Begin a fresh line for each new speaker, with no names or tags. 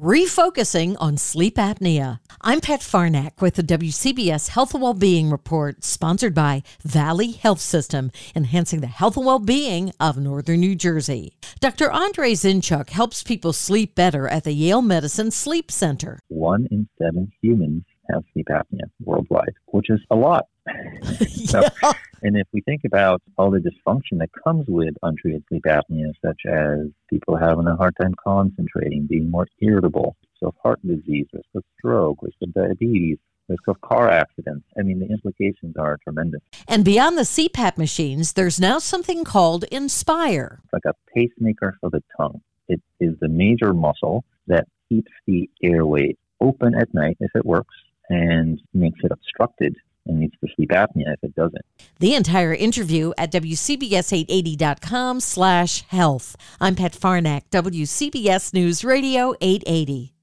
refocusing on sleep apnea. I'm Pat Farnack with the WCBS Health and Wellbeing Report, sponsored by Valley Health System, enhancing the health and well-being of Northern New Jersey. Dr. Andre Zinchuk helps people sleep better at the Yale Medicine Sleep Center.
One in seven humans have sleep apnea worldwide, which is a lot. so,
yeah.
and if we think about all the dysfunction that comes with untreated sleep apnea, such as people having a hard time concentrating, being more irritable, risk of heart disease, risk of stroke, risk of diabetes, risk of car accidents. I mean, the implications are tremendous.
And beyond the CPAP machines, there's now something called Inspire.
It's like a pacemaker for the tongue. It is the major muscle that keeps the airway open at night if it works and makes it obstructed and needs to sleep apnea if it doesn't.
The entire interview at WCBS880.com slash health. I'm Pat Farnack, WCBS News Radio 880.